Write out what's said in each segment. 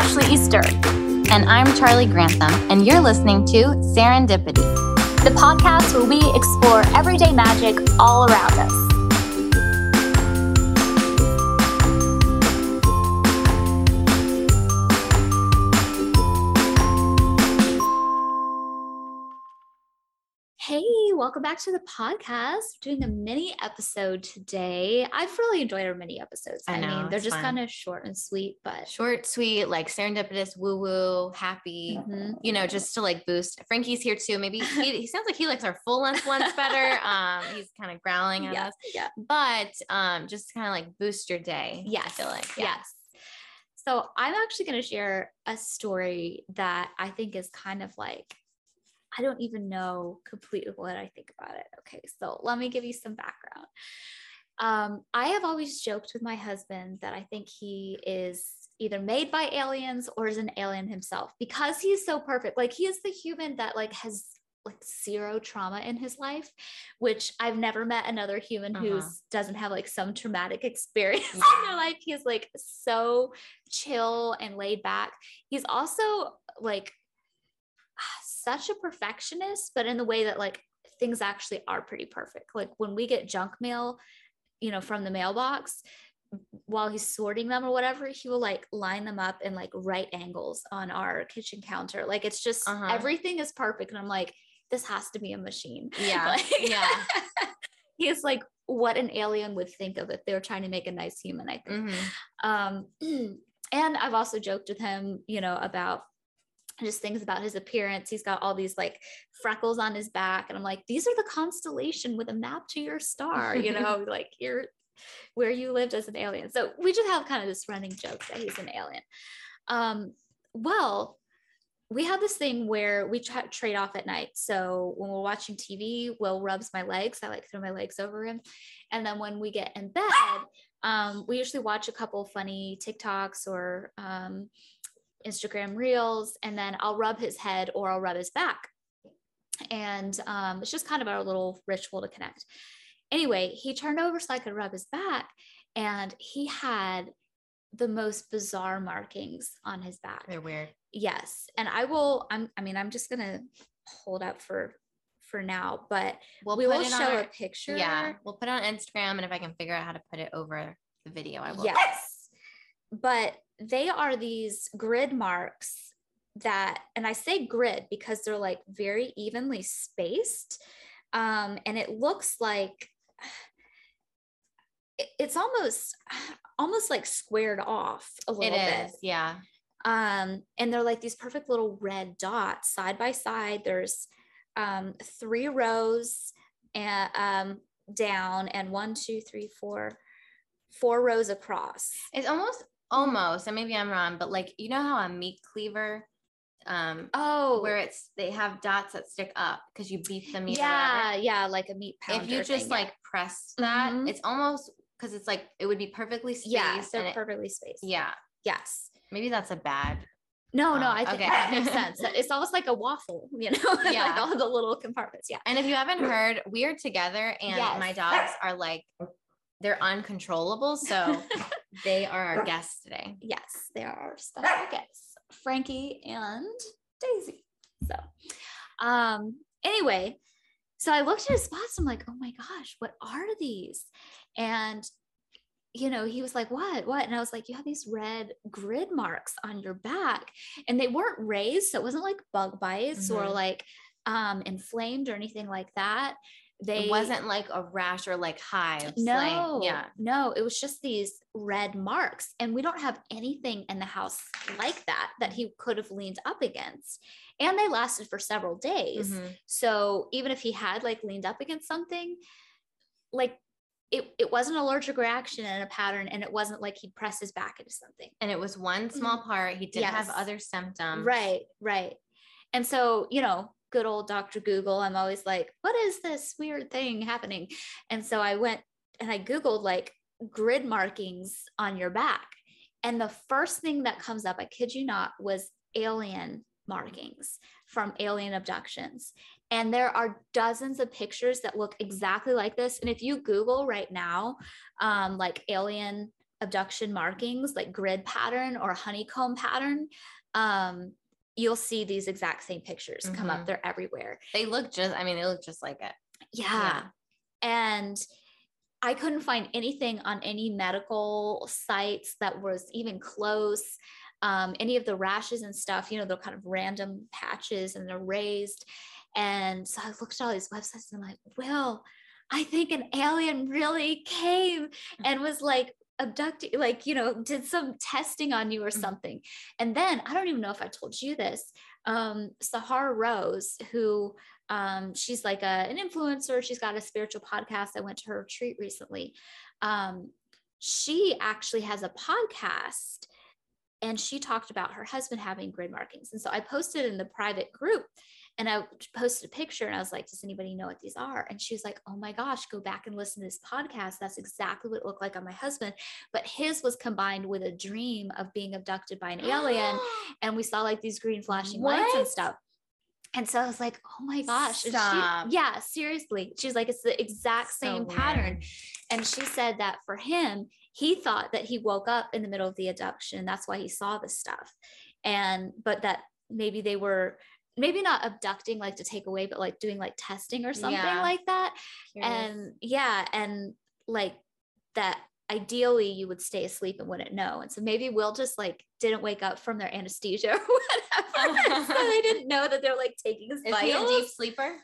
Ashley Easter. And I'm Charlie Grantham, and you're listening to Serendipity, the podcast where we explore everyday magic all around us. Welcome back to the podcast. We're doing a mini episode today. I've really enjoyed our mini episodes. I I, know, mean, they're just kind of short and sweet, but short, sweet, like serendipitous, woo woo, happy. Mhm. You know, just to like boost. Frankie's here too. Maybe he, he sounds like he likes our full length ones better. Um, he's kind of growling at yeah, us, yeah. but um, just kind of like boost your day. Yeah. I feel like yeah. Yes. So I'm actually going to share a story that I think is kind of like, I don't even know completely what I think about it. Okay. So let me give you some background. Um, I have always joked with my husband that I think he is either made by aliens or is an alien himself because he's so perfect. Like he is the human that like has like zero trauma in his life, which I've never met another human who Uh-huh. doesn't have like some traumatic experience in their life. He's like so chill and laid back. He's also like such a perfectionist, but in the way that like things actually are pretty perfect. Like when we get junk mail, you know, from the mailbox, while he's sorting them or whatever, he will like line them up in like right angles on our kitchen counter. Like it's just Uh-huh. everything is perfect. And I'm like, this has to be a machine. Yeah, Like- yeah. He's like what an alien would think of if they were trying to make a nice human, I think. Mhm. Um, and I've also joked with him, you know, about just things about his appearance. He's got all these like freckles on his back. And I'm like, these are the constellation with a map to your star, you know, like you're where you lived as an alien. So we just have kind of this running joke that he's an alien. Um, well, we have this thing where we tra- trade off at night. So when we're watching TV, Will rubs my legs. I like throw my legs over him. And then when we get in bed, um, we usually watch a couple funny TikToks or um, Instagram reels, and then I'll rub his head or I'll rub his back. And um, it's just kind of our little ritual to connect. Anyway, he turned over so I could rub his back, and he had the most bizarre markings on his back. They're weird. Yes. And I will, I'm, I mean, I'm just going to hold up for, for now, but We'll we will show our- a picture. Yeah, we'll put it on Instagram, and if I can figure out how to put it over the video, I will. Yes. But they are these grid marks that, and I say grid because they're like very evenly spaced. Um, and it looks like it's almost almost like squared off a It little bit. is. Yeah. um and they're like these perfect little red dots side by side there's um three rows and um down and one two three four four rows across It's almost almost, and maybe I'm wrong, but like you know how a meat cleaver, um, oh where it's they have dots that stick up because you beat the meat. yeah yeah like a meat pounder If you just thing, yeah. like press that, Mhm. it's almost because it's like it would be perfectly spaced. yeah they're it- perfectly spaced yeah. yes Maybe that's a bad. no no Oh, i think okay. that makes sense it's almost like a waffle you know like Yeah. all the little compartments yeah And if you haven't heard, we are together, and my dogs are like they're uncontrollable, so they are our guests today. yes, they are our special guests, Frankie and Daisy. So, um, anyway, so I looked at his spots. I'm like, oh my gosh, what are these? And you know, he was like, what, what? And I was like, you have these red grid marks on your back, and they weren't raised, so it wasn't like bug bites or Mhm. like um inflamed or anything like that. They it wasn't like a rash or like hives. no, like, yeah. no, it was just these red marks. And we don't have anything in the house like that that he could have leaned up against. And they lasted for several days. Mhm. So even if he had like leaned up against something, like it, it wasn't an allergic reaction and a pattern, and it wasn't like he pressed his back into something. And it was one small part. He didn't have other symptoms. right, right. And so, you know, good old Dr. Google, I'm always like, what is this weird thing happening? And so I went and I Googled like grid markings on your back. And the first thing that comes up, I kid you not, was alien markings from alien abductions. And there are dozens of pictures that look exactly like this. And if you Google right now, um, like alien abduction markings, like grid pattern or honeycomb pattern, um, you'll see these exact same pictures come Mhm. up. They're everywhere. They look just, I mean, they look just like it. Yeah. And I couldn't find anything on any medical sites that was even close. Um, any of the rashes and stuff, you know, they're kind of random patches and they're raised. And so I looked at all these websites and I'm like, well, I think an alien really came and was like abducted, like, you know, did some testing on you or Mhm. something. And then I don't even know if I told you this. Um, Sahara Rose, who um, she's like a, an influencer. She's got a spiritual podcast. I went to her retreat recently. Um, she actually has a podcast and she talked about her husband having grid markings. And so I posted in the private group and I posted a picture and I was like, does anybody know what these are? And she was like, oh my gosh, go back and listen to this podcast. That's exactly what it looked like on my husband. But his was combined with a dream of being abducted by an alien. and we saw like these green flashing lights and stuff. And so I was like, oh my gosh. She- yeah, seriously. She's like, it's the exact So same pattern. And she said that for him, he thought that he woke up in the middle of the abduction. That's why he saw this stuff. And, but that maybe they were, maybe not abducting like to take away, but like doing like testing or something Yeah. like that. And yeah, and like that ideally you would stay asleep and wouldn't know. And so maybe Will just like didn't wake up from their anesthesia or whatever. so they didn't know that they're like taking his Is he a deep sleeper?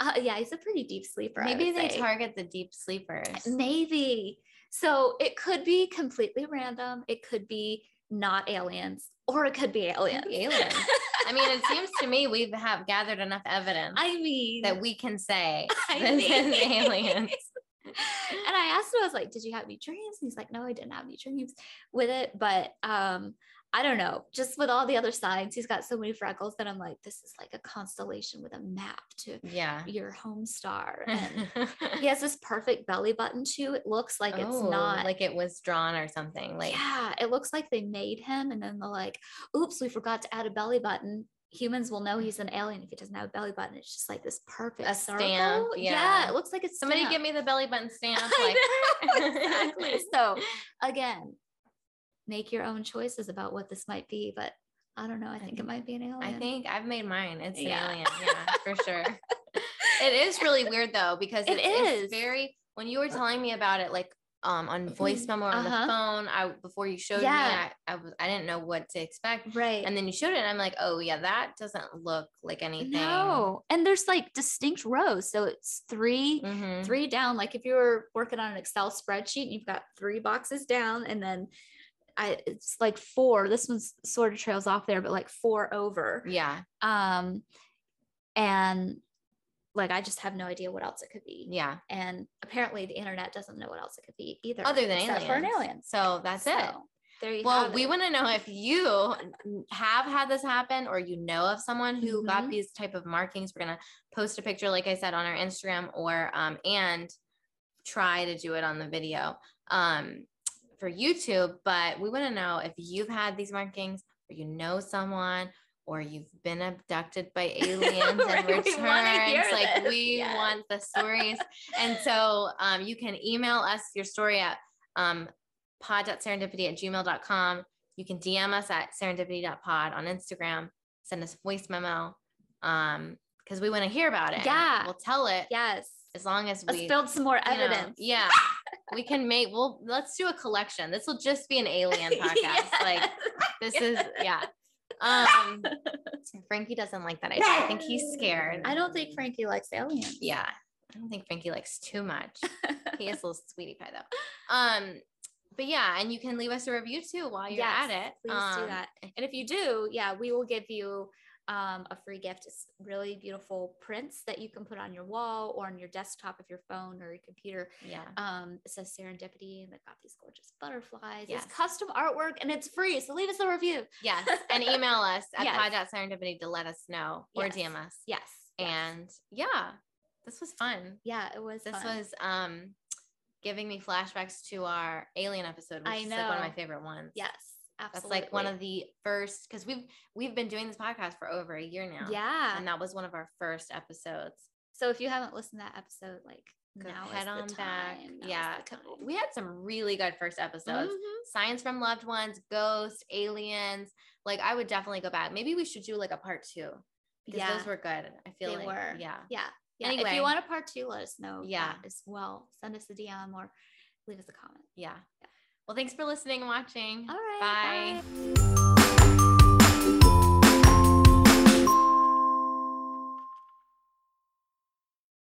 Uh, yeah, he's a pretty deep sleeper. Maybe they say. target the deep sleepers. Maybe. So it could be completely random. It could be not aliens, or it could be aliens. be aliens. I mean, it seems to me we have gathered enough evidence I mean, that we can say I this is aliens. and I asked him, I was like, "Did you have any dreams?" And he's like, "No, I didn't have any dreams with it." But um, I don't know. Just with all the other signs, he's got so many freckles that I'm like, this is like a constellation with a map to Yeah. your home star. And he has this perfect belly button too. It looks like it's Oh, not like it was drawn or something. Like yeah, it looks like they made him, and then they're like, "Oops, we forgot to add a belly button." Humans will know he's an alien if he doesn't have a belly button. It's just like this perfect A circle. stamp, yeah. it looks like it's somebody give me the belly button stamp. Like know, exactly. So again, make your own choices about what this might be, but I don't know. I think it might be an alien. I think I've made mine. It's Yeah. an alien. Yeah, for sure. it is really weird though, because It it's, it's very when you were telling me about it, like um on voice memo or on Uh-huh. the phone, I before you showed Yeah. me, I, I was I didn't know what to expect. right. And then you showed it, and I'm like, oh yeah, that doesn't look like anything. no, and there's like distinct rows, so it's 3 Mhm. three down. Like if you were working on an Excel spreadsheet you've got three boxes down and then I it's like four. This one's sort of trails off there, but like four over. Yeah, Um and like I just have no idea what else it could be. yeah. And apparently the internet doesn't know what else it could be either. Other than aliens. for an alien. So that's it. There you Well, we want to know if you have had this happen or you know of someone who got Mhm. these type of markings. We're gonna post a picture, like I said, on our Instagram or um and try to do it on the video um for YouTube. But we want to know if you've had these markings or you know someone or you've been abducted by aliens Right, and we wanna. Like this. we Yes. want the stories. and so um you can email us your story at um pod.serendipity at gmail.com. You can DM us at serendipity.pod on Instagram, send us voice memo. Um, because we want to hear about it. Yeah. We'll tell it yes. as long as we build some more you know, evidence. yeah. we can make we'll let's do a collection. This will just be an alien podcast. Yes. Like this is yeah. Um Frankie doesn't like that idea. I think he's scared. I don't think Frankie likes aliens. Yeah. I don't think Frankie likes too much. he is a little sweetie pie though. Um, but yeah, and you can leave us a review too while you're Yes, at it. Please do Um, that. And if you do, yeah, we will give you um, a free gift. It's really beautiful prints that you can put on your wall or on your desktop of your phone or your computer. Yeah. Um, it says serendipity and they've got these gorgeous butterflies. Yes. It's custom artwork and it's free. So leave us a review. Yes. And email us at Yes. pod.serendipity to let us know or Yes. DM us. Yes. yes. And yeah, this was fun. yeah, it was. This fun. was um giving me flashbacks to our alien episode, which I is like one of my favorite ones. yes, That's like one of the first because we've we've been doing this podcast for over a year now. yeah. And that was one of our first episodes. So if you haven't listened to that episode, like Go now head on back. Now Yeah. We had some really good first episodes. Mhm. Signs from loved ones, ghosts, aliens. Like I would definitely go back. Maybe we should do like a part two. Because Yeah. those were good. I feel They like were. yeah. Yeah. Yeah. If you want a part two, let us know. Yeah. as well. Send us a DM or leave us a comment. Yeah. Well, thanks for listening and watching. All right. bye. bye.